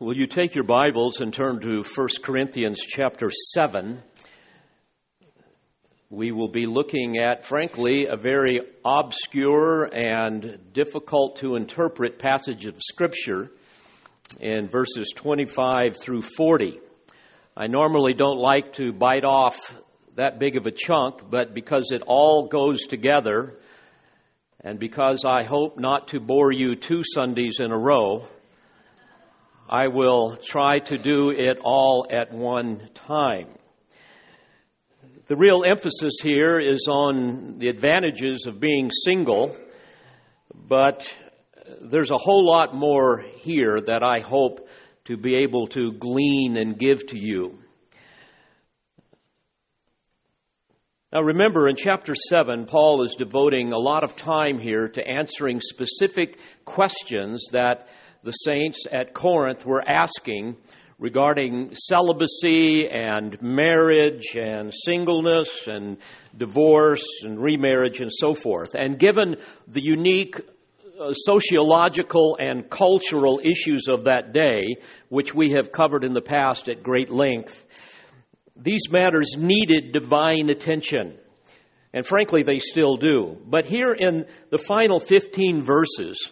Will you take your Bibles and turn to 1 Corinthians chapter 7? We will be looking at, frankly, a very obscure and difficult to interpret passage of Scripture in verses 25 through 40. I normally don't like to bite off that big of a chunk, but because it all goes together, and because I hope not to bore you two Sundays in a row, I will try to do it all at one time. The real emphasis here is on the advantages of being single, but there's a whole lot more here that I hope to be able to glean and give to you. Now, remember, in chapter 7, Paul is devoting a lot of time here to answering specific questions that the saints at Corinth were asking regarding celibacy and marriage and singleness and divorce and remarriage and so forth. And given the unique uh, sociological and cultural issues of that day, which we have covered in the past at great length, these matters needed divine attention. And frankly, they still do. But here in the final 15 verses,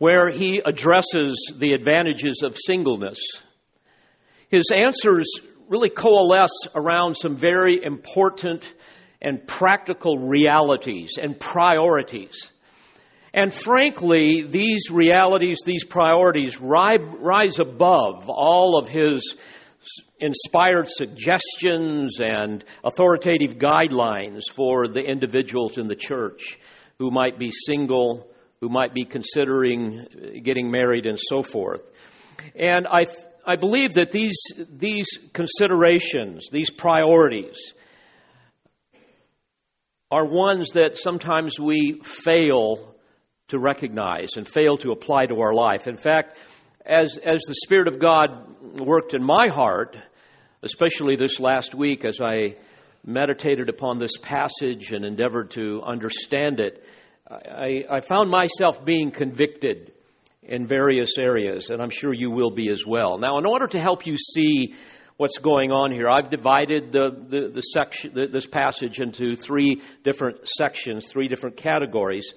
where he addresses the advantages of singleness. His answers really coalesce around some very important and practical realities and priorities. And frankly, these realities, these priorities rise above all of his inspired suggestions and authoritative guidelines for the individuals in the church who might be single who might be considering uh, getting married and so forth. And I, I believe that these, these considerations, these priorities, are ones that sometimes we fail to recognize and fail to apply to our life. In fact, as, as the Spirit of God worked in my heart, especially this last week as I meditated upon this passage and endeavored to understand it, I, I found myself being convicted in various areas, and I'm sure you will be as well. Now, in order to help you see what's going on here, I've divided the, the, the section, the, this passage into three different sections, three different categories.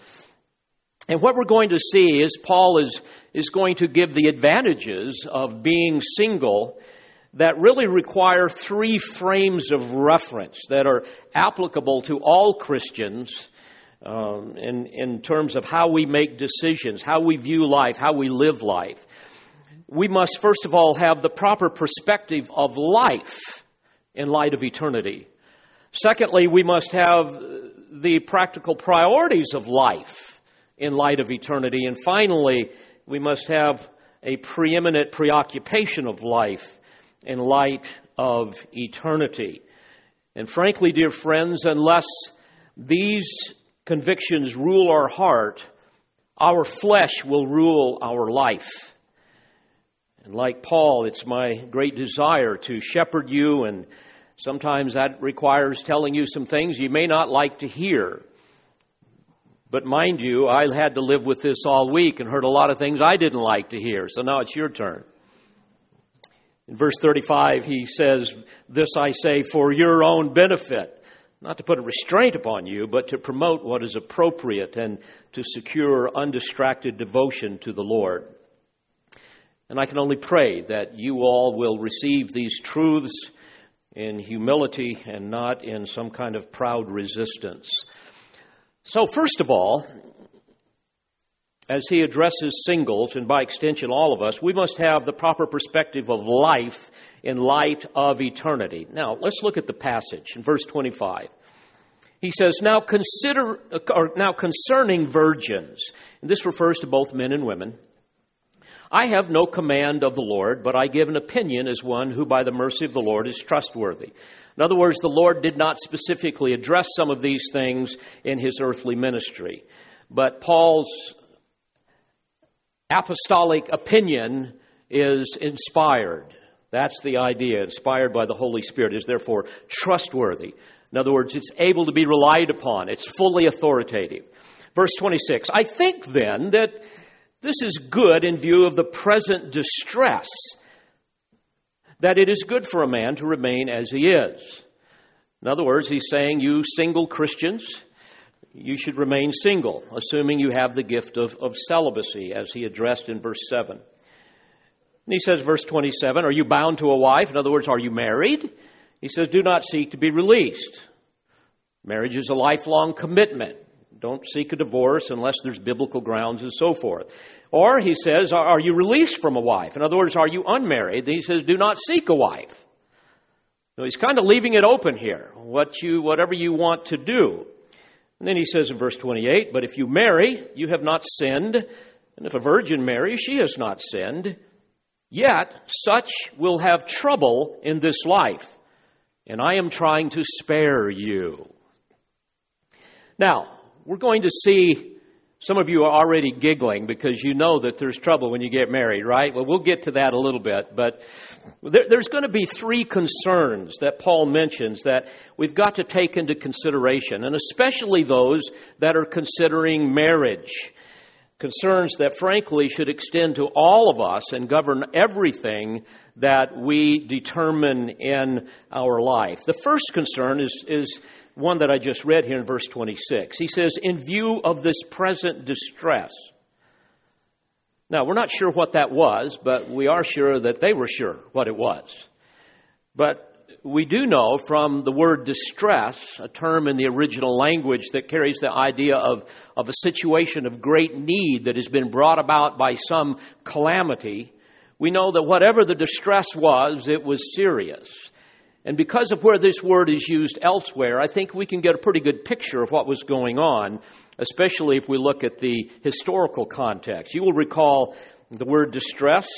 And what we're going to see is Paul is, is going to give the advantages of being single that really require three frames of reference that are applicable to all Christians um, in, in terms of how we make decisions, how we view life, how we live life. We must, first of all, have the proper perspective of life in light of eternity. Secondly, we must have the practical priorities of life in light of eternity. And finally, we must have a preeminent preoccupation of life in light of eternity. And frankly, dear friends, unless these convictions rule our heart, our flesh will rule our life. And like Paul, it's my great desire to shepherd you, and sometimes that requires telling you some things you may not like to hear. But mind you, I had to live with this all week and heard a lot of things I didn't like to hear. So now it's your turn. In verse 35, he says, This I say for your own benefit not to put a restraint upon you, but to promote what is appropriate and to secure undistracted devotion to the Lord. And I can only pray that you all will receive these truths in humility and not in some kind of proud resistance. So, first of all, as he addresses singles, and by extension all of us, we must have the proper perspective of life in light of eternity. Now, let's look at the passage in verse 25. He says, Now consider, or now concerning virgins, and this refers to both men and women. I have no command of the Lord, but I give an opinion as one who, by the mercy of the Lord, is trustworthy. In other words, the Lord did not specifically address some of these things in his earthly ministry. But Paul's apostolic opinion is inspired. That's the idea. Inspired by the Holy Spirit is therefore trustworthy. In other words, it's able to be relied upon. It's fully authoritative. Verse 26 I think then that This is good in view of the present distress, that it is good for a man to remain as he is. In other words, he's saying, you single Christians, you should remain single, assuming you have the gift of, of celibacy, as he addressed in verse 7. And he says, verse 27, Are you bound to a wife? In other words, are you married? He says, Do not seek to be released. Marriage is a lifelong commitment. Don't seek a divorce unless there's biblical grounds and so forth. Or he says, Are you released from a wife? In other words, are you unmarried? he says, Do not seek a wife. So he's kind of leaving it open here, what you, whatever you want to do. And then he says in verse 28, But if you marry, you have not sinned, and if a virgin marries, she has not sinned. Yet such will have trouble in this life, and I am trying to spare you. Now, we're going to see some of you are already giggling because you know that there's trouble when you get married, right? Well, we'll get to that a little bit. But there, there's going to be three concerns that Paul mentions that we've got to take into consideration, and especially those that are considering marriage. Concerns that, frankly, should extend to all of us and govern everything that we determine in our life. The first concern is, is one that I just read here in verse 26. He says, In view of this present distress. Now, we're not sure what that was, but we are sure that they were sure what it was. But we do know from the word distress, a term in the original language that carries the idea of, of a situation of great need that has been brought about by some calamity, we know that whatever the distress was, it was serious. And because of where this word is used elsewhere, I think we can get a pretty good picture of what was going on, especially if we look at the historical context. You will recall the word distress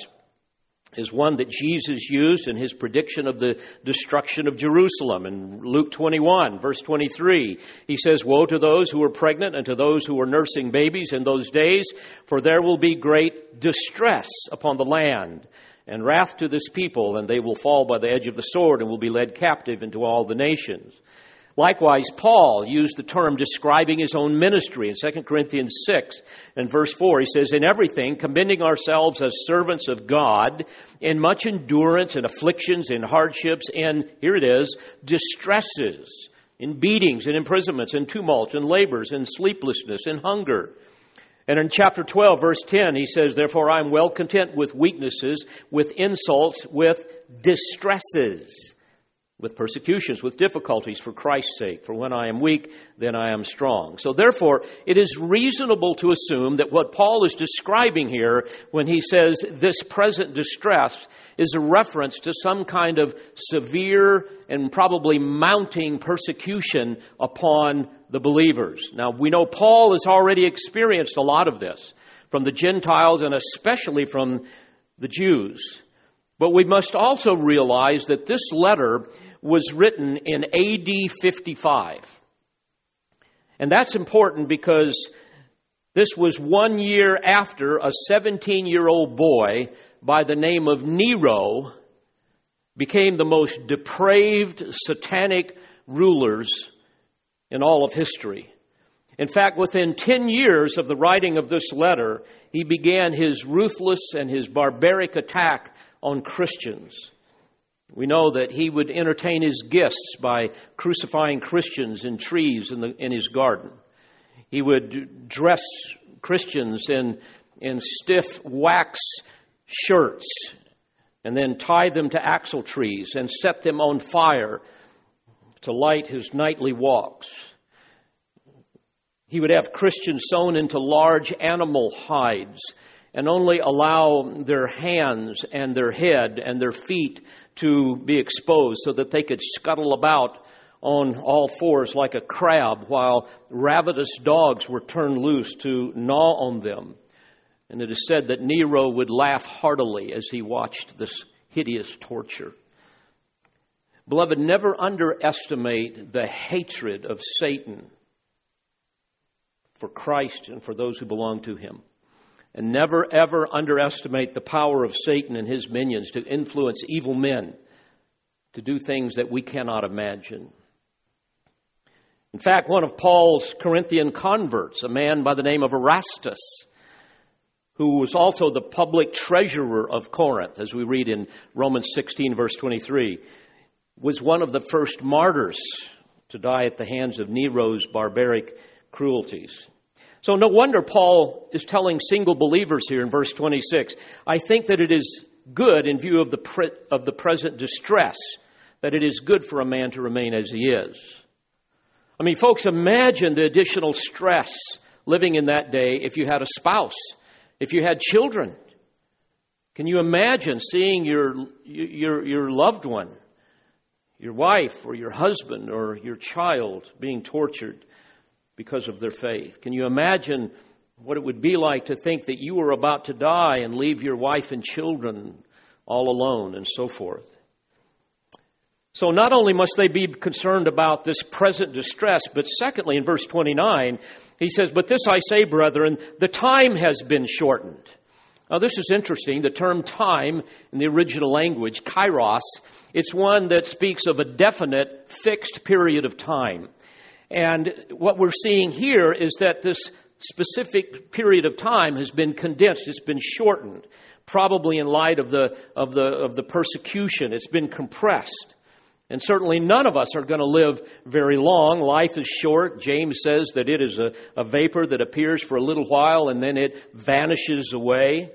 is one that Jesus used in his prediction of the destruction of Jerusalem. In Luke 21, verse 23, he says, Woe to those who are pregnant and to those who are nursing babies in those days, for there will be great distress upon the land and wrath to this people, and they will fall by the edge of the sword and will be led captive into all the nations. Likewise, Paul used the term describing his own ministry in 2 Corinthians 6 and verse 4. He says, In everything, commending ourselves as servants of God, in much endurance and afflictions, in hardships, and here it is, distresses, in beatings and imprisonments, in tumults and labors, in sleeplessness, in hunger and in chapter 12, verse 10, he says, Therefore I am well content with weaknesses, with insults, with distresses with persecutions, with difficulties for Christ's sake. For when I am weak, then I am strong. So therefore, it is reasonable to assume that what Paul is describing here when he says this present distress is a reference to some kind of severe and probably mounting persecution upon the believers. Now, we know Paul has already experienced a lot of this from the Gentiles and especially from the Jews. But we must also realize that this letter was written in AD 55. And that's important because this was one year after a 17 year old boy by the name of Nero became the most depraved satanic rulers in all of history. In fact, within 10 years of the writing of this letter, he began his ruthless and his barbaric attack on Christians. We know that he would entertain his guests by crucifying Christians in trees in, the, in his garden. He would dress Christians in, in stiff wax shirts and then tie them to axle trees and set them on fire to light his nightly walks. He would have Christians sewn into large animal hides and only allow their hands and their head and their feet to be exposed so that they could scuttle about on all fours like a crab while ravenous dogs were turned loose to gnaw on them. And it is said that Nero would laugh heartily as he watched this hideous torture. Beloved, never underestimate the hatred of Satan for Christ and for those who belong to him. And never, ever underestimate the power of Satan and his minions to influence evil men to do things that we cannot imagine. In fact, one of Paul's Corinthian converts, a man by the name of Erastus, who was also the public treasurer of Corinth, as we read in Romans 16, verse 23, was one of the first martyrs to die at the hands of Nero's barbaric cruelties. So, no wonder Paul is telling single believers here in verse 26 I think that it is good in view of the, pre- of the present distress, that it is good for a man to remain as he is. I mean, folks, imagine the additional stress living in that day if you had a spouse, if you had children. Can you imagine seeing your, your, your loved one, your wife or your husband or your child being tortured because of their faith? Can you imagine what it would be like to think that you were about to die and leave your wife and children all alone and so forth? So, not only must they be concerned about this present distress, but secondly, in verse 29, he says, But this I say, brethren, the time has been shortened. Now, this is interesting. The term time in the original language, kairos, it's one that speaks of a definite, fixed period of time. And what we're seeing here is that this specific period of time has been condensed, it's been shortened, probably in light of the, of the, of the persecution. It's been compressed. And certainly none of us are going to live very long. Life is short. James says that it is a, a vapor that appears for a little while and then it vanishes away.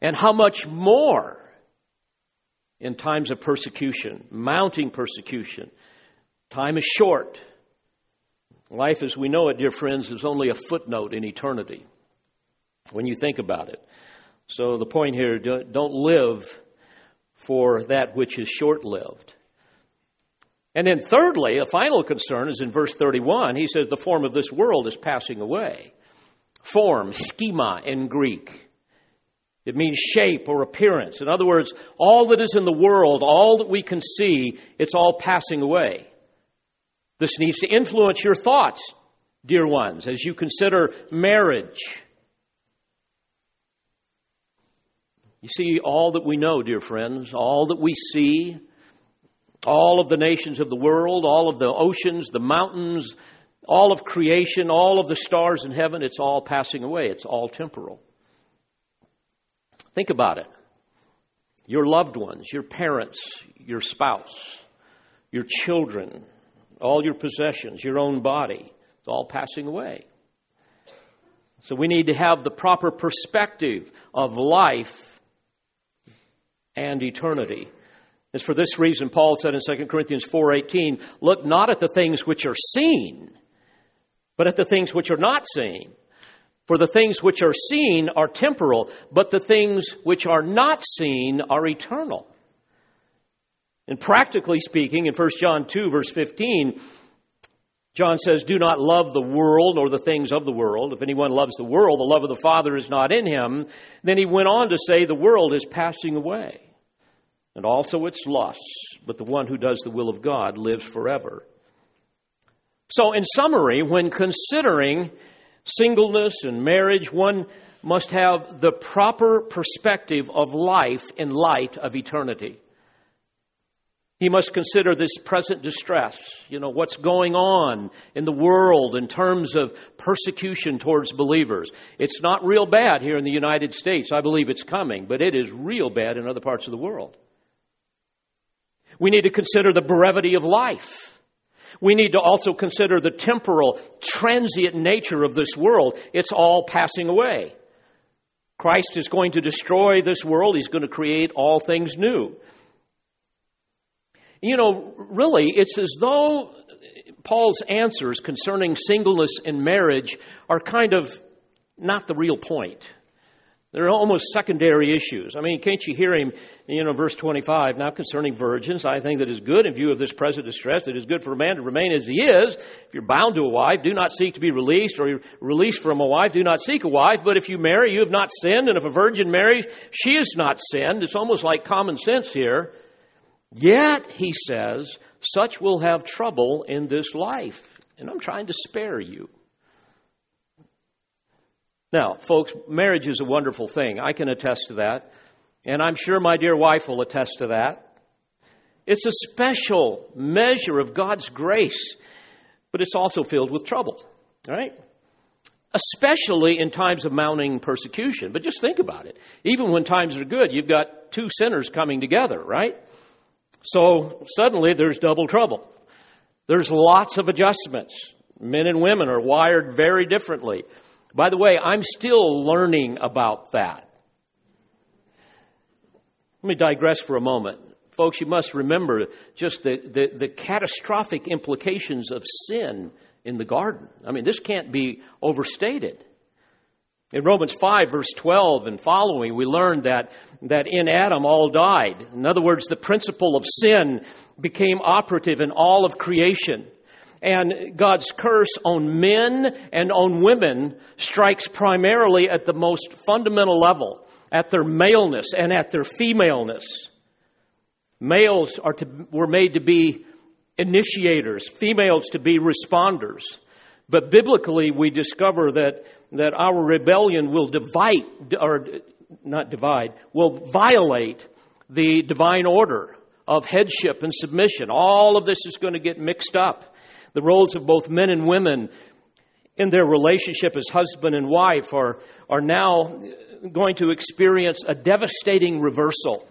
And how much more in times of persecution, mounting persecution? Time is short. Life as we know it, dear friends, is only a footnote in eternity when you think about it. So the point here don't live for that which is short lived. And then, thirdly, a final concern is in verse 31. He says, The form of this world is passing away. Form, schema in Greek. It means shape or appearance. In other words, all that is in the world, all that we can see, it's all passing away. This needs to influence your thoughts, dear ones, as you consider marriage. You see, all that we know, dear friends, all that we see, all of the nations of the world, all of the oceans, the mountains, all of creation, all of the stars in heaven, it's all passing away. It's all temporal. Think about it. Your loved ones, your parents, your spouse, your children, all your possessions, your own body. It's all passing away. So we need to have the proper perspective of life and eternity. It's for this reason Paul said in 2 Corinthians 4:18, "Look not at the things which are seen, but at the things which are not seen. For the things which are seen are temporal, but the things which are not seen are eternal." And practically speaking, in 1 John 2, verse 15, John says, Do not love the world or the things of the world. If anyone loves the world, the love of the Father is not in him. Then he went on to say, The world is passing away, and also its lusts, but the one who does the will of God lives forever. So, in summary, when considering singleness and marriage, one must have the proper perspective of life in light of eternity. He must consider this present distress, you know, what's going on in the world in terms of persecution towards believers. It's not real bad here in the United States. I believe it's coming, but it is real bad in other parts of the world. We need to consider the brevity of life. We need to also consider the temporal, transient nature of this world. It's all passing away. Christ is going to destroy this world. He's going to create all things new. You know, really, it's as though Paul's answers concerning singleness and marriage are kind of not the real point. They're almost secondary issues. I mean, can't you hear him, you know, verse 25, now concerning virgins, I think that is good in view of this present distress, it is good for a man to remain as he is. If you're bound to a wife, do not seek to be released, or you're released from a wife, do not seek a wife. But if you marry, you have not sinned, and if a virgin marries, she has not sinned. It's almost like common sense here. Yet, he says, such will have trouble in this life. And I'm trying to spare you. Now, folks, marriage is a wonderful thing. I can attest to that. And I'm sure my dear wife will attest to that. It's a special measure of God's grace, but it's also filled with trouble, right? especially in times of mounting persecution. But just think about it. Even when times are good, you've got two sinners coming together, right? So suddenly there's double trouble. There's lots of adjustments. Men and women are wired very differently. By the way, I'm still learning about that. Let me digress for a moment. Folks, you must remember just the, the, the, catastrophic implications of sin in the garden. I mean, this can't be overstated. In Romans 5, verse 12 and following, we learn that, that in Adam all died. In other words, the principle of sin became operative in all of creation. And God's curse on men and on women strikes primarily at the most fundamental level, at their maleness and at their femaleness. Males are to, were made to be initiators, females to be responders. But biblically, we discover that, that our rebellion will divide, or not divide, will violate the divine order of headship and submission. All of this is going to get mixed up. The roles of both men and women in their relationship as husband and wife are, are now going to experience a devastating reversal.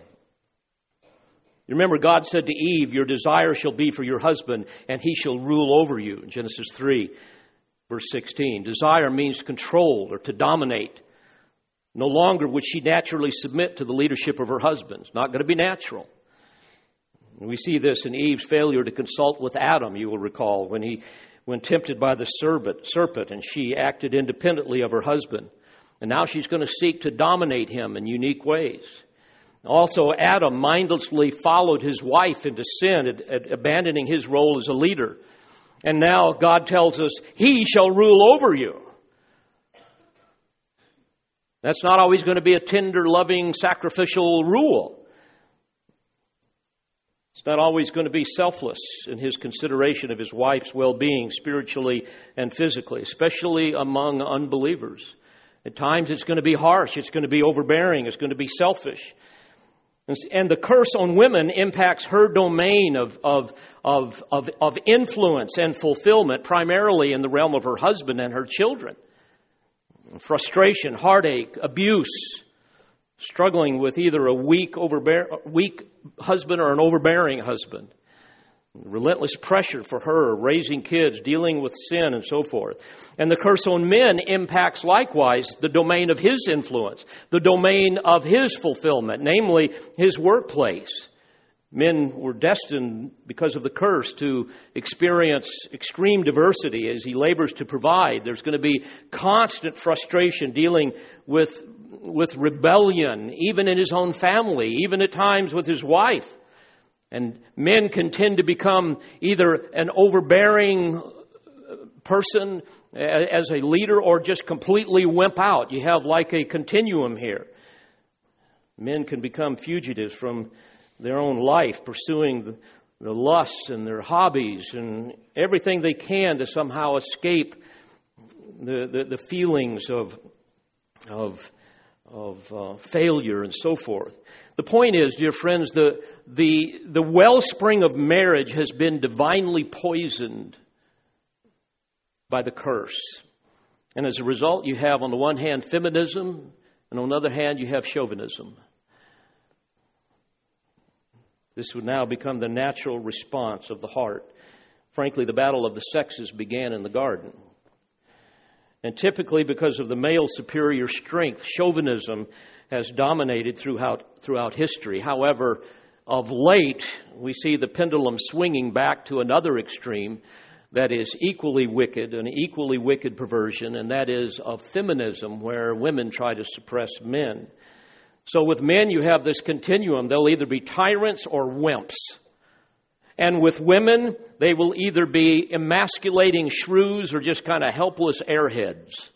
You remember, God said to Eve, Your desire shall be for your husband, and he shall rule over you. Genesis 3, verse 16. Desire means control or to dominate. No longer would she naturally submit to the leadership of her husband. It's not going to be natural. We see this in Eve's failure to consult with Adam, you will recall, when he when tempted by the serpent, serpent and she acted independently of her husband. And now she's going to seek to dominate him in unique ways. Also, Adam mindlessly followed his wife into sin, abandoning his role as a leader. And now God tells us, He shall rule over you. That's not always going to be a tender, loving, sacrificial rule. It's not always going to be selfless in his consideration of his wife's well being, spiritually and physically, especially among unbelievers. At times it's going to be harsh, it's going to be overbearing, it's going to be selfish. And the curse on women impacts her domain of, of, of, of, of influence and fulfillment, primarily in the realm of her husband and her children. Frustration, heartache, abuse, struggling with either a weak, overbear, weak husband or an overbearing husband. Relentless pressure for her, raising kids, dealing with sin, and so forth. And the curse on men impacts likewise the domain of his influence, the domain of his fulfillment, namely his workplace. Men were destined, because of the curse, to experience extreme diversity as he labors to provide. There's going to be constant frustration dealing with with rebellion, even in his own family, even at times with his wife. And men can tend to become either an overbearing person as a leader or just completely wimp out. You have like a continuum here. Men can become fugitives from their own life, pursuing the, the lusts and their hobbies and everything they can to somehow escape the, the, the feelings of, of of uh, failure and so forth. The point is, dear friends, the, the, the wellspring of marriage has been divinely poisoned by the curse. And as a result, you have, on the one hand, feminism, and on the other hand, you have chauvinism. This would now become the natural response of the heart. Frankly, the battle of the sexes began in the garden. And typically, because of the male superior strength, chauvinism has dominated throughout, throughout history. However, of late, we see the pendulum swinging back to another extreme that is equally wicked, an equally wicked perversion, and that is of feminism, where women try to suppress men. So, with men, you have this continuum. They'll either be tyrants or wimps. And with women, they will either be emasculating shrews or just kind of helpless airheads.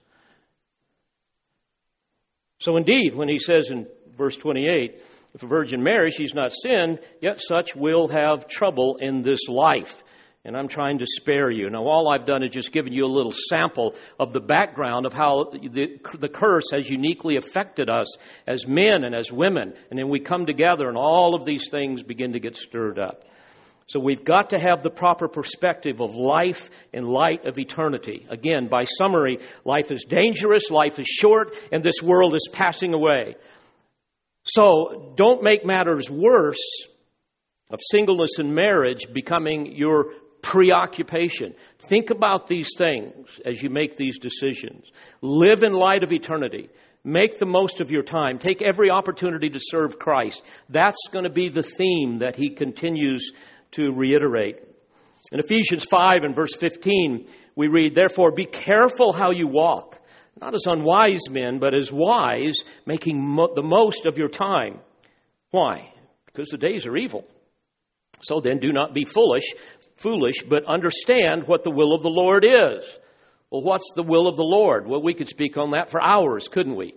So, indeed, when he says in verse 28, if a virgin marries, she's not sinned, yet such will have trouble in this life. And I'm trying to spare you. Now, all I've done is just given you a little sample of the background of how the, the curse has uniquely affected us as men and as women. And then we come together and all of these things begin to get stirred up. So we've got to have the proper perspective of life in light of eternity. Again, by summary, life is dangerous, life is short, and this world is passing away. So don't make matters worse of singleness and marriage becoming your preoccupation. Think about these things as you make these decisions. Live in light of eternity. Make the most of your time. Take every opportunity to serve Christ. That's going to be the theme that he continues to reiterate. In Ephesians 5 and verse 15, we read, Therefore, be careful how you walk, not as unwise men, but as wise, making mo- the most of your time. Why? Because the days are evil. So then, do not be foolish, foolish, but understand what the will of the Lord is. Well, what's the will of the Lord? Well, we could speak on that for hours, couldn't we?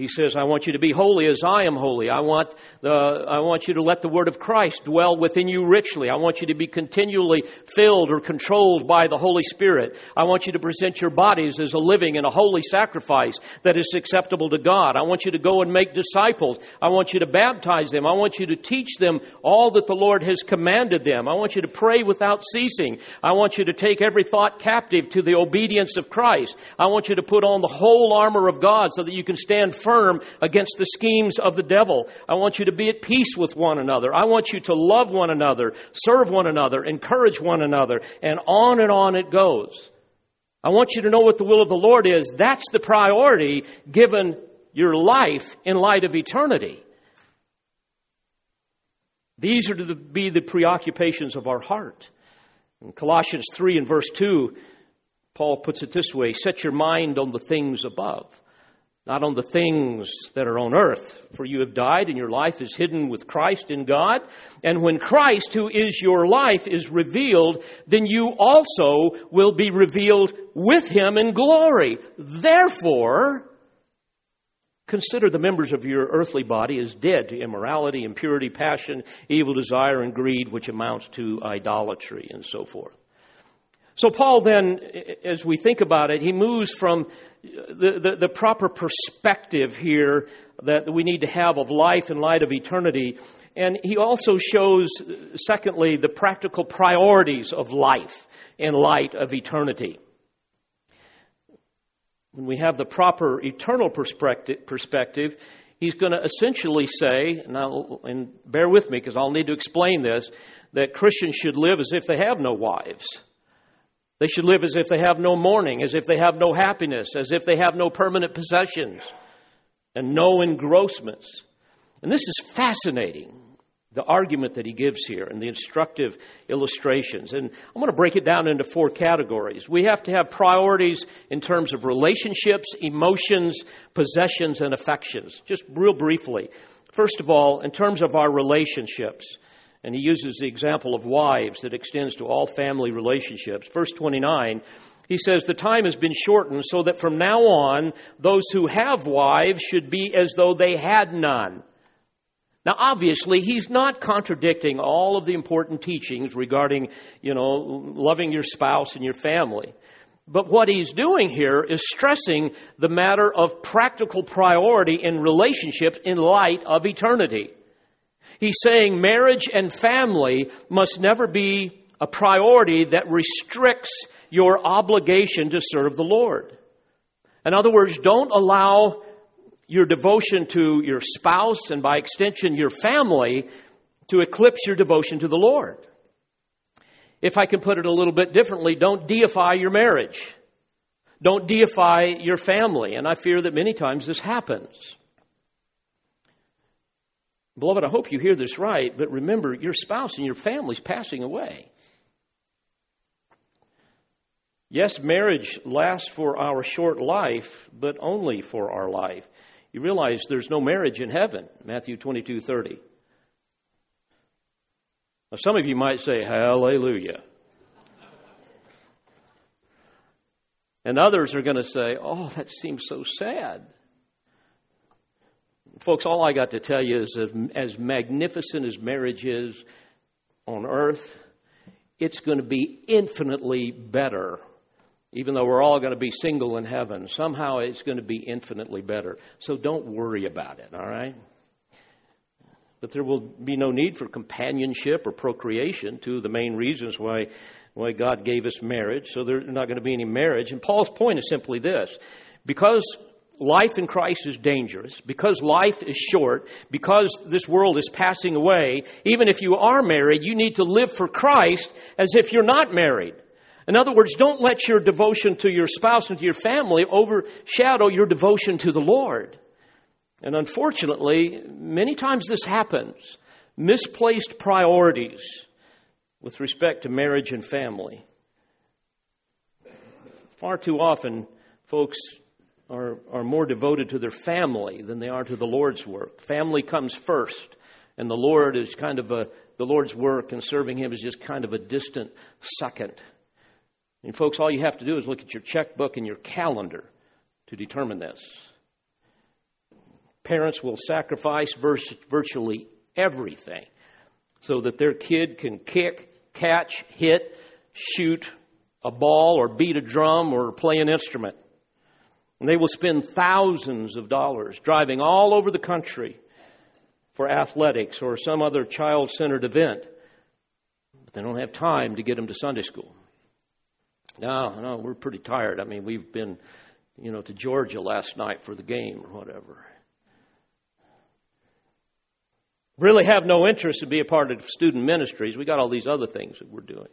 He says, I want you to be holy as I am holy. I want, the, I want you to let the word of Christ dwell within you richly. I want you to be continually filled or controlled by the Holy Spirit. I want you to present your bodies as a living and a holy sacrifice that is acceptable to God. I want you to go and make disciples. I want you to baptize them. I want you to teach them all that the Lord has commanded them. I want you to pray without ceasing. I want you to take every thought captive to the obedience of Christ. I want you to put on the whole armor of God so that you can stand firm firm against the schemes of the devil. I want you to be at peace with one another. I want you to love one another, serve one another, encourage one another, and on and on it goes. I want you to know what the will of the Lord is. That's the priority given your life in light of eternity. These are to be the preoccupations of our heart. In Colossians 3 and verse 2, Paul puts it this way Set your mind on the things above not on the things that are on earth. For you have died, and your life is hidden with Christ in God. And when Christ, who is your life, is revealed, then you also will be revealed with him in glory. Therefore, consider the members of your earthly body as dead to immorality, impurity, passion, evil desire, and greed, which amounts to idolatry, and so forth. So, Paul then, as we think about it, he moves from the, the, proper perspective here that we need to have of life in light of eternity. And he also shows, secondly, the practical priorities of life in light of eternity. When we have the proper eternal perspective, perspective he's going to essentially say, now, and bear with me because I'll need to explain this, that Christians should live as if they have no wives they should live as if they have no mourning, as if they have no happiness, as if they have no permanent possessions and no engrossments. And this is fascinating, the argument that he gives here and the instructive illustrations. And I'm going to break it down into four categories. We have to have priorities in terms of relationships, emotions, possessions, and affections. Just real briefly. First of all, in terms of our relationships. And he uses the example of wives that extends to all family relationships. Verse 29, he says, The time has been shortened so that from now on, those who have wives should be as though they had none. Now, obviously, he's not contradicting all of the important teachings regarding, you know, loving your spouse and your family. But what he's doing here is stressing the matter of practical priority in relationship in light of eternity. He's saying marriage and family must never be a priority that restricts your obligation to serve the Lord. In other words, don't allow your devotion to your spouse and by extension your family to eclipse your devotion to the Lord. If I can put it a little bit differently, don't deify your marriage. Don't deify your family. And I fear that many times this happens. Beloved, I hope you hear this right, but remember, your spouse and your family is passing away. Yes, marriage lasts for our short life, but only for our life. You realize there's no marriage in heaven, Matthew 22 30. Now, some of you might say, Hallelujah. and others are going to say, Oh, that seems so sad. Folks, all I got to tell you is as, as magnificent as marriage is on earth, it's going to be infinitely better. Even though we're all going to be single in heaven, somehow it's going to be infinitely better. So don't worry about it, all right? But there will be no need for companionship or procreation, two of the main reasons why, why God gave us marriage. So there's not going to be any marriage. And Paul's point is simply this because life in Christ is dangerous, because life is short, because this world is passing away, even if you are married, you need to live for Christ as if you're not married. In other words, don't let your devotion to your spouse and to your family overshadow your devotion to the Lord. And unfortunately, many times this happens. Misplaced priorities with respect to marriage and family. Far too often, folks are, are more devoted to their family than they are to the Lord's work. Family comes first, and the Lord is kind of a, the Lord's work and serving Him is just kind of a distant second. And folks, all you have to do is look at your checkbook and your calendar to determine this. Parents will sacrifice virtually everything so that their kid can kick, catch, hit, shoot a ball, or beat a drum, or play an instrument. And they will spend thousands of dollars driving all over the country for athletics or some other child centered event. But they don't have time to get them to Sunday school. No, no, we're pretty tired. I mean, we've been, you know, to Georgia last night for the game or whatever. Really have no interest to be a part of student ministries. We got all these other things that we're doing.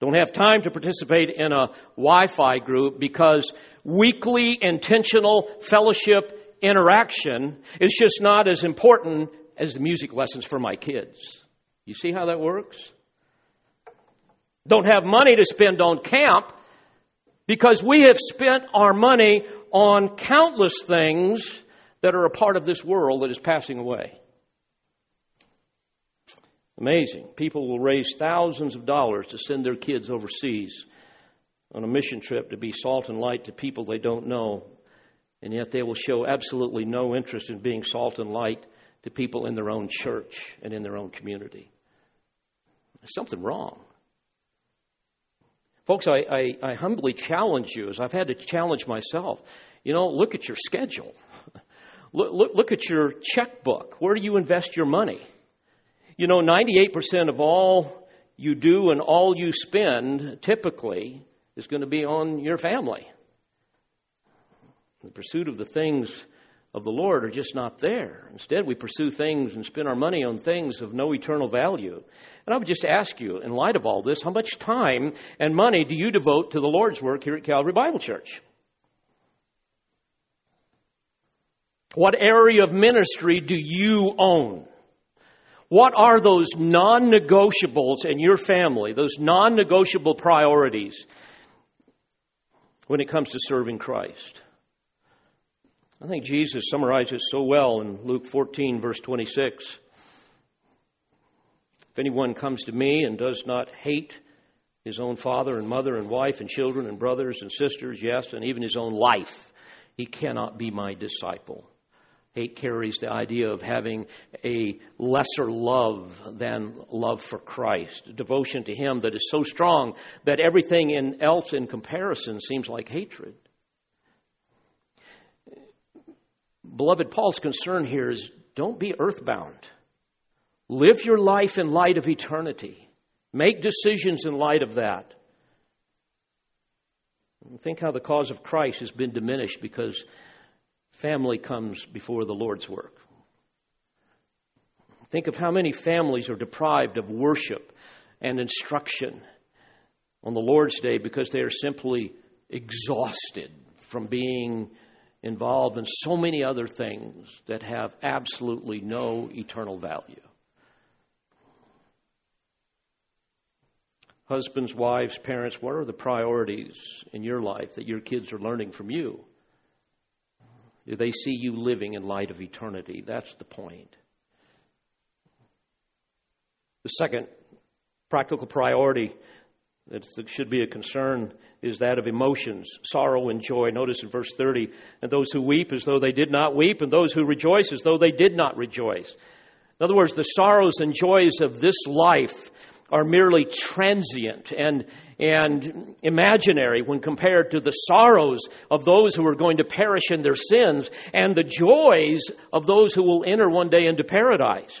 Don't have time to participate in a Wi Fi group because weekly intentional fellowship interaction is just not as important as the music lessons for my kids. You see how that works? Don't have money to spend on camp because we have spent our money on countless things that are a part of this world that is passing away. Amazing. People will raise thousands of dollars to send their kids overseas on a mission trip to be salt and light to people they don't know, and yet they will show absolutely no interest in being salt and light to people in their own church and in their own community. There's something wrong. Folks, I, I, I humbly challenge you, as I've had to challenge myself. You know, look at your schedule. Look, look, look at your checkbook. Where do you invest your money? You know, 98% of all you do and all you spend typically is going to be on your family. The pursuit of the things of the Lord are just not there. Instead, we pursue things and spend our money on things of no eternal value. And I would just ask you, in light of all this, how much time and money do you devote to the Lord's work here at Calvary Bible Church? What area of ministry do you own? What are those non negotiables in your family, those non negotiable priorities when it comes to serving Christ? I think Jesus summarizes so well in Luke 14, verse 26. If anyone comes to me and does not hate his own father and mother and wife and children and brothers and sisters, yes, and even his own life, he cannot be my disciple. Hate carries the idea of having a lesser love than love for Christ, devotion to Him that is so strong that everything in, else in comparison seems like hatred. Beloved, Paul's concern here is don't be earthbound. Live your life in light of eternity. Make decisions in light of that. Think how the cause of Christ has been diminished because family comes before the Lord's work. Think of how many families are deprived of worship and instruction on the Lord's Day because they are simply exhausted from being involved in so many other things that have absolutely no eternal value. Husbands, wives, parents, what are the priorities in your life that your kids are learning from you? They see you living in light of eternity? That's the point. The second practical priority that should be a concern is that of emotions, sorrow and joy. Notice in verse 30, and those who weep as though they did not weep, and those who rejoice as though they did not rejoice. In other words, the sorrows and joys of this life are merely transient and, and imaginary when compared to the sorrows of those who are going to perish in their sins and the joys of those who will enter one day into paradise.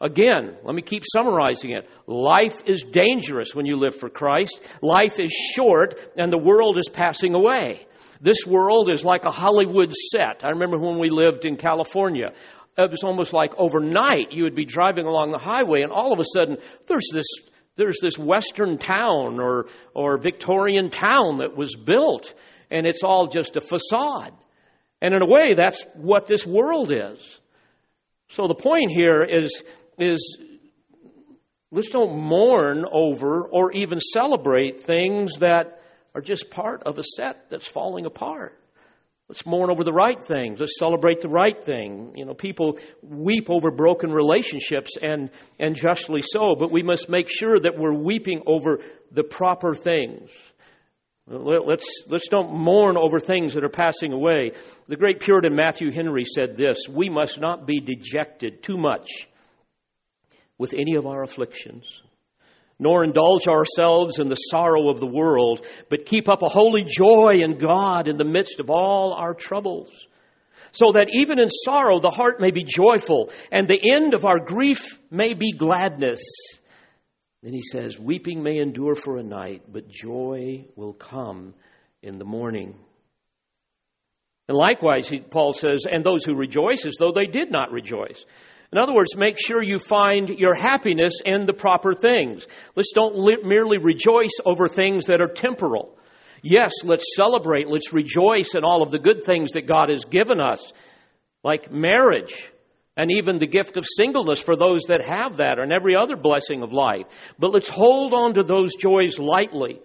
Again, let me keep summarizing it. Life is dangerous when you live for Christ. Life is short and the world is passing away. This world is like a Hollywood set. I remember when we lived in California. It was almost like overnight you would be driving along the highway and all of a sudden there's this there's this western town or or Victorian town that was built and it's all just a facade. And in a way that's what this world is. So the point here is is let's don't mourn over or even celebrate things that are just part of a set that's falling apart. Let's mourn over the right things. Let's celebrate the right thing. You know, people weep over broken relationships and, and justly so, but we must make sure that we're weeping over the proper things. Let's, let's don't mourn over things that are passing away. The great Puritan Matthew Henry said this We must not be dejected too much with any of our afflictions, nor indulge ourselves in the sorrow of the world, but keep up a holy joy in God in the midst of all our troubles. So that even in sorrow the heart may be joyful, and the end of our grief may be gladness. Then he says, Weeping may endure for a night, but joy will come in the morning. And likewise, Paul says, and those who rejoice as though they did not rejoice. In other words, make sure you find your happiness in the proper things. Let's don't li- merely rejoice over things that are temporal. Yes, let's celebrate, let's rejoice in all of the good things that God has given us, like marriage and even the gift of singleness for those that have that and every other blessing of life. But let's hold on to those joys lightly.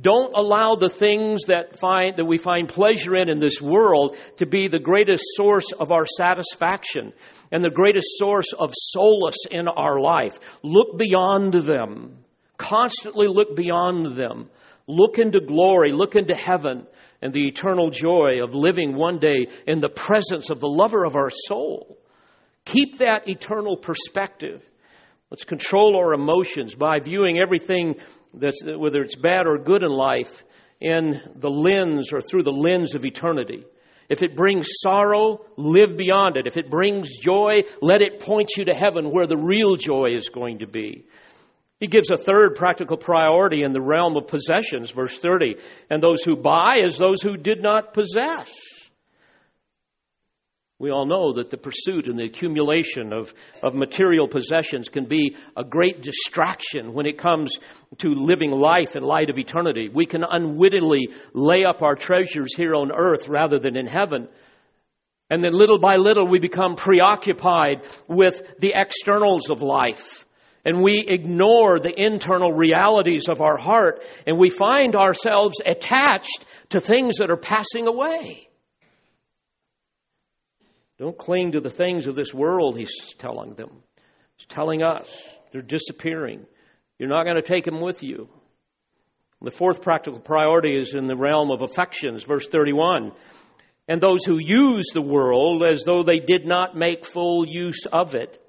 Don't allow the things that find that we find pleasure in in this world to be the greatest source of our satisfaction and the greatest source of solace in our life. Look beyond them. Constantly look beyond them. Look into glory, look into heaven and the eternal joy of living one day in the presence of the lover of our soul. Keep that eternal perspective. Let's control our emotions by viewing everything that's, whether it's bad or good in life, in the lens or through the lens of eternity. If it brings sorrow, live beyond it. If it brings joy, let it point you to heaven where the real joy is going to be. He gives a third practical priority in the realm of possessions, verse 30. And those who buy as those who did not possess. We all know that the pursuit and the accumulation of, of material possessions can be a great distraction when it comes to living life in light of eternity. We can unwittingly lay up our treasures here on earth rather than in heaven. And then little by little we become preoccupied with the externals of life. And we ignore the internal realities of our heart and we find ourselves attached to things that are passing away. Don't cling to the things of this world, he's telling them. He's telling us they're disappearing. You're not going to take them with you. The fourth practical priority is in the realm of affections, verse 31. And those who use the world as though they did not make full use of it.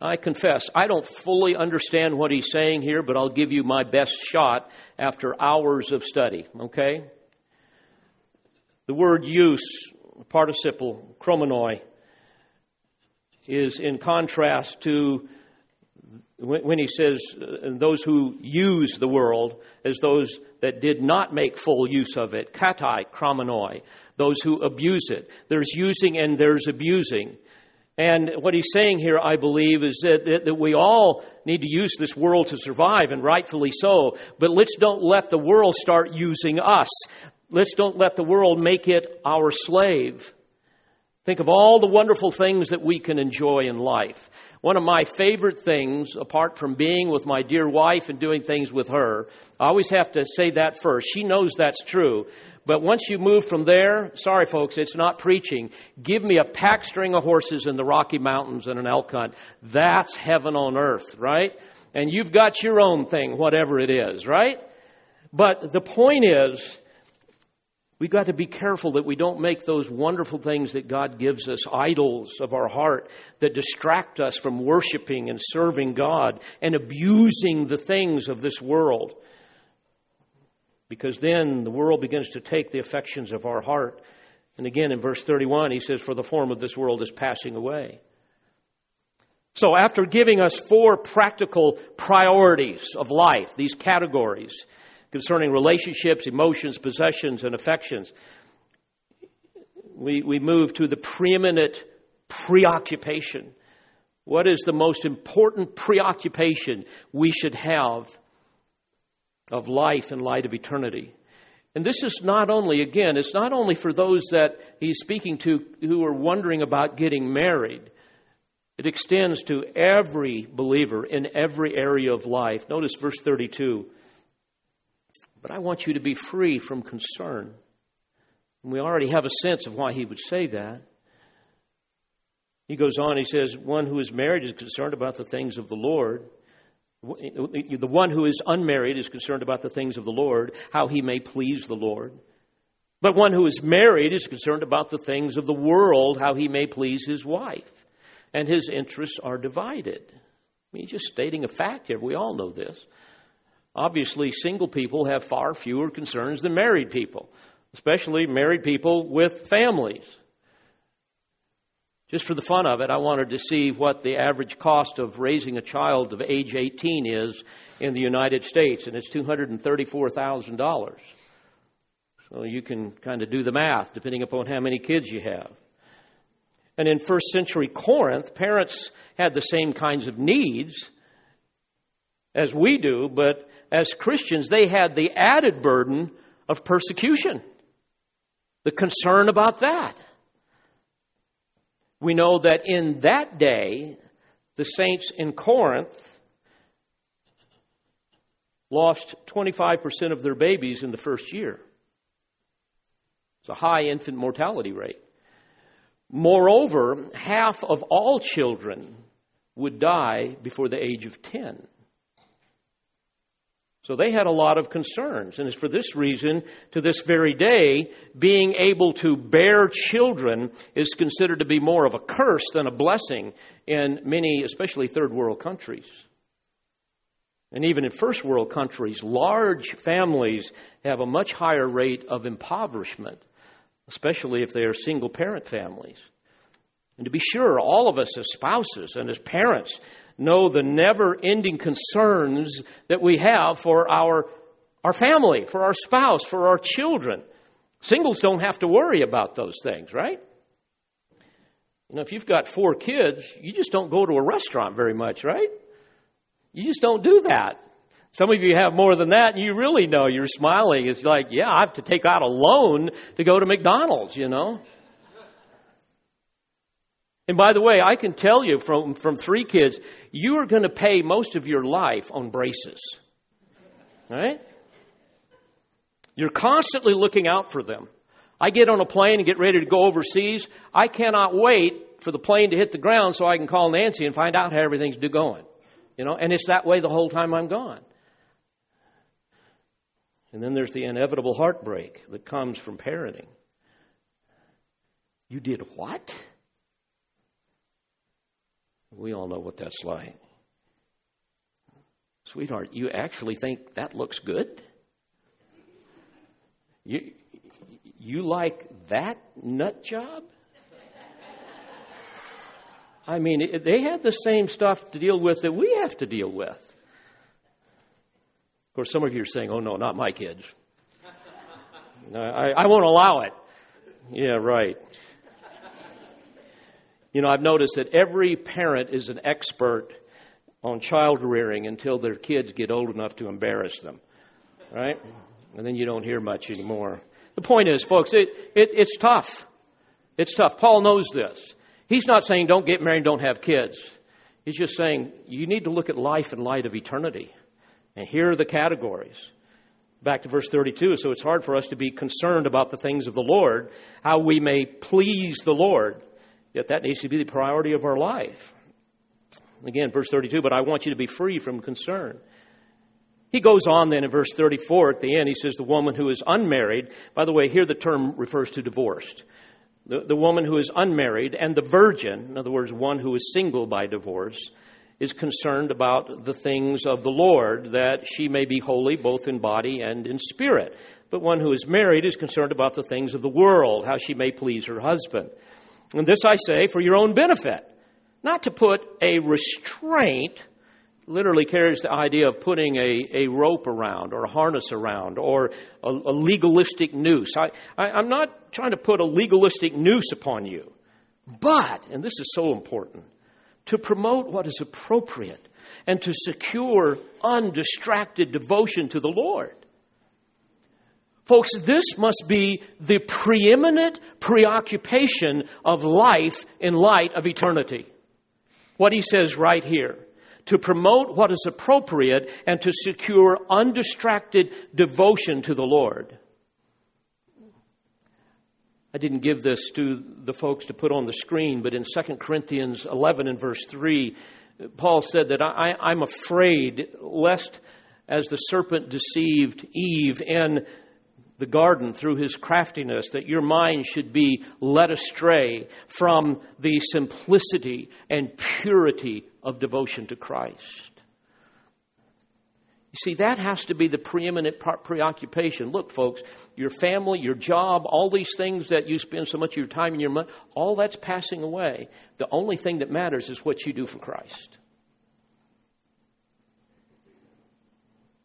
I confess, I don't fully understand what he's saying here, but I'll give you my best shot after hours of study, okay? The word use participle chromonoi is in contrast to when he says uh, those who use the world as those that did not make full use of it katai chromonoi those who abuse it. There's using and there's abusing. And what he's saying here i believe is that, that, that we all need to use this world to survive and rightfully so. But let's don't let the world start using us Let's don't let the world make it our slave. Think of all the wonderful things that we can enjoy in life. One of my favorite things, apart from being with my dear wife and doing things with her, I always have to say that first. She knows that's true. But once you move from there, sorry folks, it's not preaching. Give me a pack string of horses in the Rocky Mountains and an elk hunt. That's heaven on earth, right? And you've got your own thing, whatever it is, right? But the point is, We've got to be careful that we don't make those wonderful things that God gives us idols of our heart that distract us from worshiping and serving God and abusing the things of this world. Because then the world begins to take the affections of our heart. And again, in verse 31, he says, For the form of this world is passing away. So, after giving us four practical priorities of life, these categories, concerning relationships, emotions, possessions, and affections. We, we move to the preeminent preoccupation. What is the most important preoccupation we should have of life in light of eternity? And this is not only, again, it's not only for those that he's speaking to who are wondering about getting married. It extends to every believer in every area of life. Notice verse 32. But I want you to be free from concern. And we already have a sense of why he would say that. He goes on, he says, One who is married is concerned about the things of the Lord. The one who is unmarried is concerned about the things of the Lord, how he may please the Lord. But one who is married is concerned about the things of the world, how he may please his wife. And his interests are divided. I mean, he's just stating a fact here. We all know this. Obviously, single people have far fewer concerns than married people, especially married people with families. Just for the fun of it, I wanted to see what the average cost of raising a child of age 18 is in the United States, and it's $234,000. So you can kind of do the math depending upon how many kids you have. And in first century Corinth, parents had the same kinds of needs as we do, but as Christians, they had the added burden of persecution, the concern about that. We know that in that day, the saints in Corinth lost 25% of their babies in the first year. It's a high infant mortality rate. Moreover, half of all children would die before the age of 10. So they had a lot of concerns. And it's for this reason, to this very day, being able to bear children is considered to be more of a curse than a blessing in many, especially third world countries. And even in first world countries, large families have a much higher rate of impoverishment, especially if they are single parent families. And to be sure, all of us as spouses and as parents know the never ending concerns that we have for our, our family, for our spouse, for our children. Singles don't have to worry about those things, right? You know, if you've got four kids, you just don't go to a restaurant very much, right? You just don't do that. Some of you have more than that, and you really know you're smiling. It's like, yeah, I have to take out a loan to go to McDonald's, you know? And by the way, I can tell you from, from three kids, you are going to pay most of your life on braces. Right? You're constantly looking out for them. I get on a plane and get ready to go overseas. I cannot wait for the plane to hit the ground so I can call Nancy and find out how everything's going. You know, and it's that way the whole time I'm gone. And then there's the inevitable heartbreak that comes from parenting. You did what? We all know what that's like. Sweetheart, you actually think that looks good? You, you like that nut job? I mean, they had the same stuff to deal with that we have to deal with. Of course, some of you are saying, oh, no, not my kids. I, I won't allow it. Yeah, right. You know, I've noticed that every parent is an expert on child rearing until their kids get old enough to embarrass them, right? And then you don't hear much anymore. The point is, folks, it, it, it's tough. It's tough. Paul knows this. He's not saying don't get married, don't have kids. He's just saying you need to look at life in light of eternity. And here are the categories. Back to verse 32. So it's hard for us to be concerned about the things of the Lord, how we may please the Lord. Yet that needs to be the priority of our life. Again, verse 32, but I want you to be free from concern. He goes on then in verse 34 at the end, he says, The woman who is unmarried, by the way, here the term refers to divorced. The, the woman who is unmarried and the virgin, in other words, one who is single by divorce, is concerned about the things of the Lord, that she may be holy both in body and in spirit. But one who is married is concerned about the things of the world, how she may please her husband. And this I say for your own benefit, not to put a restraint literally carries the idea of putting a, a rope around or a harness around or a, a legalistic noose. I, I, I'm not trying to put a legalistic noose upon you, but, and this is so important, to promote what is appropriate and to secure undistracted devotion to the Lord. Folks, this must be the preeminent preoccupation of life in light of eternity. What he says right here to promote what is appropriate and to secure undistracted devotion to the Lord. I didn't give this to the folks to put on the screen, but in 2 Corinthians 11 and verse 3, Paul said that I, I'm afraid lest as the serpent deceived Eve in the garden through his craftiness, that your mind should be led astray from the simplicity and purity of devotion to Christ. You see, that has to be the preeminent preoccupation. Look, folks, your family, your job, all these things that you spend so much of your time and your money, all that's passing away. The only thing that matters is what you do for Christ.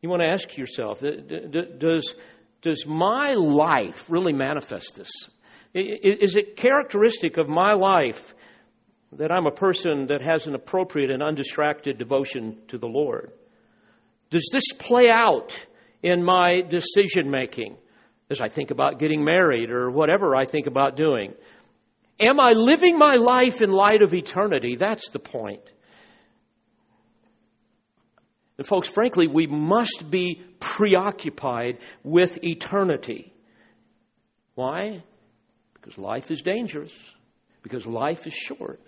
You want to ask yourself, does, does my life really manifest this? Is it characteristic of my life that I'm a person that has an appropriate and undistracted devotion to the Lord? Does this play out in my decision making as I think about getting married or whatever I think about doing? Am I living my life in light of eternity? That's the point. And, folks, frankly, we must be preoccupied with eternity. Why? Because life is dangerous, because life is short,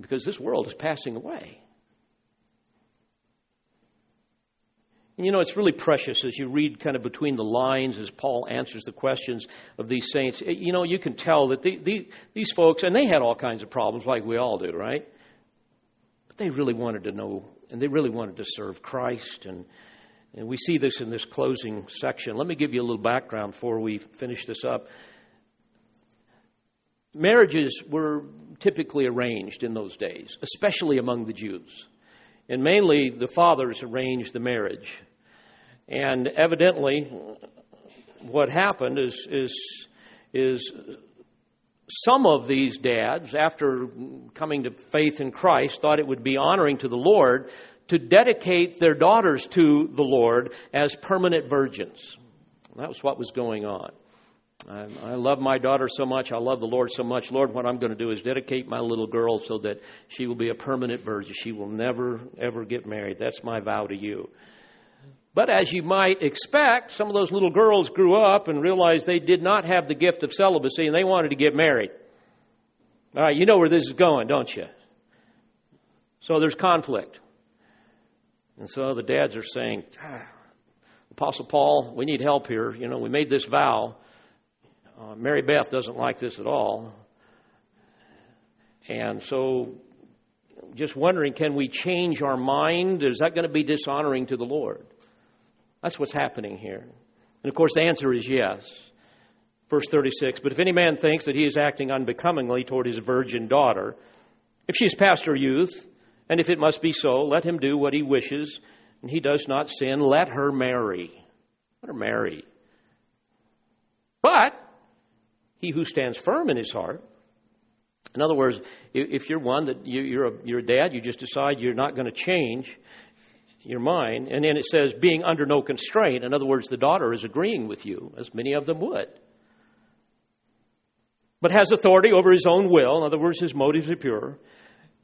because this world is passing away. And you know, it's really precious as you read kind of between the lines as Paul answers the questions of these saints. Eh, you know, you can tell that the, the, these folks, and they had all kinds of problems like we all do, right? But they really wanted to know, and they really wanted to serve Christ. And, and we see this in this closing section. Let me give you a little background before we finish this up. Marriages were typically arranged in those days, especially among the Jews. And mainly the fathers arranged the marriage. And evidently, what happened is, is, is some of these dads, after coming to faith in Christ, thought it would be honoring to the Lord to dedicate their daughters to the Lord as permanent virgins. That was what was going on. I, I love my daughter so much. I love the Lord so much. Lord, what I'm going to do is dedicate my little girl so that she will be a permanent virgin. She will never, ever get married. That's my vow to you. But as you might expect, some of those little girls grew up and realized they did not have the gift of celibacy and they wanted to get married. All right, you know where this is going, don't you? So there's conflict. And so the dads are saying, ah, Apostle Paul, we need help here. You know, we made this vow. Uh, Mary Beth doesn't like this at all. And so, just wondering, can we change our mind? Is that going to be dishonoring to the Lord? That's what's happening here. And of course, the answer is yes. Verse 36 But if any man thinks that he is acting unbecomingly toward his virgin daughter, if she is past her youth, and if it must be so, let him do what he wishes, and he does not sin, let her marry. Let her marry. But he who stands firm in his heart, in other words, if you're one that you're a, you're a dad, you just decide you're not going to change, your mind. And then it says, being under no constraint. In other words, the daughter is agreeing with you, as many of them would. But has authority over his own will. In other words, his motives are pure.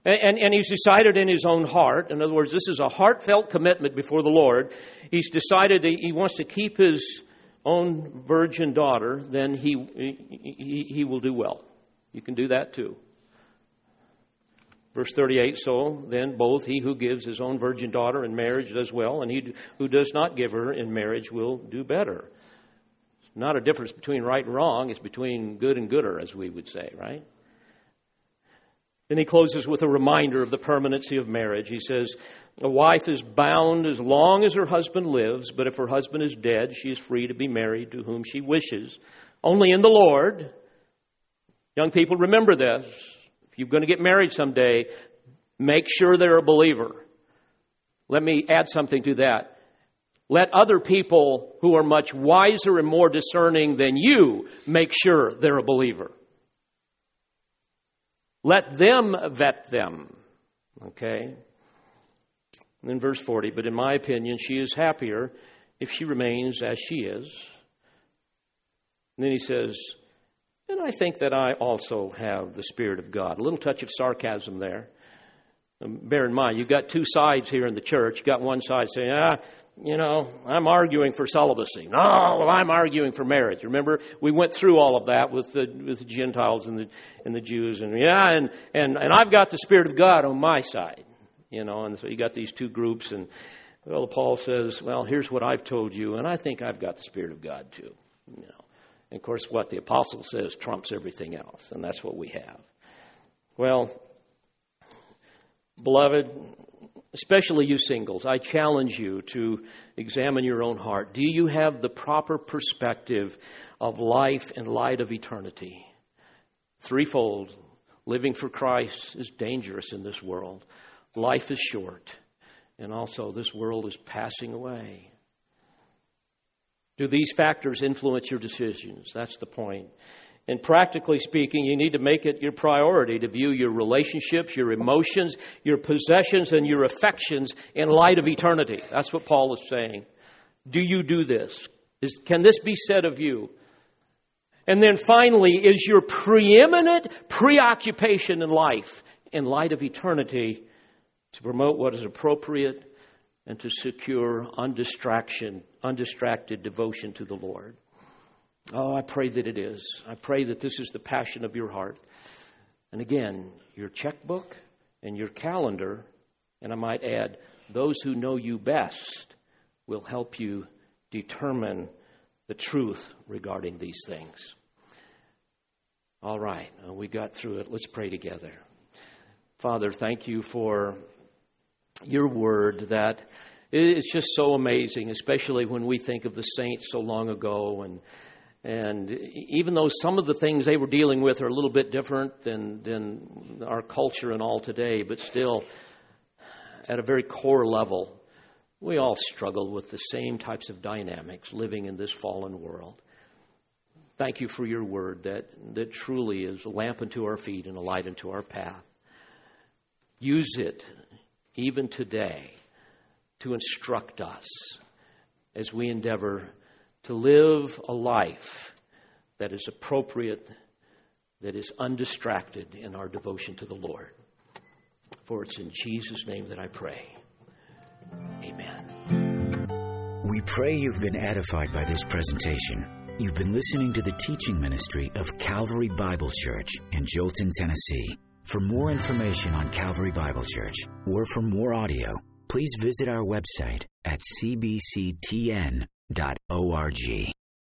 And, and, he's decided in his own heart, in other words, this is a heartfelt commitment before the Lord. He's decided that he wants to keep his own virgin daughter, then he, he, he will do well. You can do that too. Verse 38 So then, both he who gives his own virgin daughter in marriage does well, and he who does not give her in marriage will do better. It's not a difference between right and wrong, it's between good and gooder, as we would say, right? Then he closes with a reminder of the permanency of marriage. He says, A wife is bound as long as her husband lives, but if her husband is dead, she is free to be married to whom she wishes. Only in the Lord. Young people, remember this. You're going to get married someday, make sure they're a believer. Let me add something to that. Let other people who are much wiser and more discerning than you make sure they're a believer. Let them vet them. Okay? And then verse 40, but in my opinion, she is happier if she remains as she is. And then he says, and I think that I also have the Spirit of God. A little touch of sarcasm there. Um, bear in mind, you've got two sides here in the church. You've got one side saying, ah, you know, I'm arguing for celibacy. No, well, I'm arguing for marriage. Remember, we went through all of that with the with the Gentiles and the and the Jews, and yeah, and and and I've got the Spirit of God on my side, you know, and so you got these two groups, and well, Paul says, well, here's what I've told you, and I think I've got the Spirit of God too, you know. And of course, what the apostle says trumps everything else, and that's what we have. Well, beloved, especially you singles, I challenge you to examine your own heart. Do you have the proper perspective of life in light of eternity? Threefold living for Christ is dangerous in this world. Life is short, and also this world is passing away. Do these factors influence your decisions? That's the point. And practically speaking, you need to make it your priority to view your relationships, your emotions, your possessions, and your affections in light of eternity. That's what Paul is saying. Do you do this? Is, can this be said of you? And then finally, is your preeminent preoccupation in life in light of eternity to promote what is appropriate and to secure undistraction, undistracted devotion to the Lord. Oh, I pray that it is. I pray that this is the passion of your heart. And again, your checkbook and your calendar, and I might add, those who know you best will help you determine the truth regarding these things. All right, uh, we got through it. Let's pray together. Father, thank you for your word that it's just so amazing, especially when we think of the saints so long ago and and even though some of the things they were dealing with are a little bit different than, than our culture and all today, but still, at a very core level, we all struggle with the same types of dynamics living in this fallen world. Thank you for your word that, that truly is a lamp unto our feet and a light unto our path. Use it even today, to instruct us as we endeavor to live a life that is appropriate, that is undistracted in our devotion to the Lord. For it's in Jesus' name that I pray. Amen. We pray you've been edified by this presentation. You've been listening to the teaching ministry of Calvary Bible Church in Jolton, Tennessee. For more information on Calvary Bible Church or for more audio, please visit our website at cbctn.org.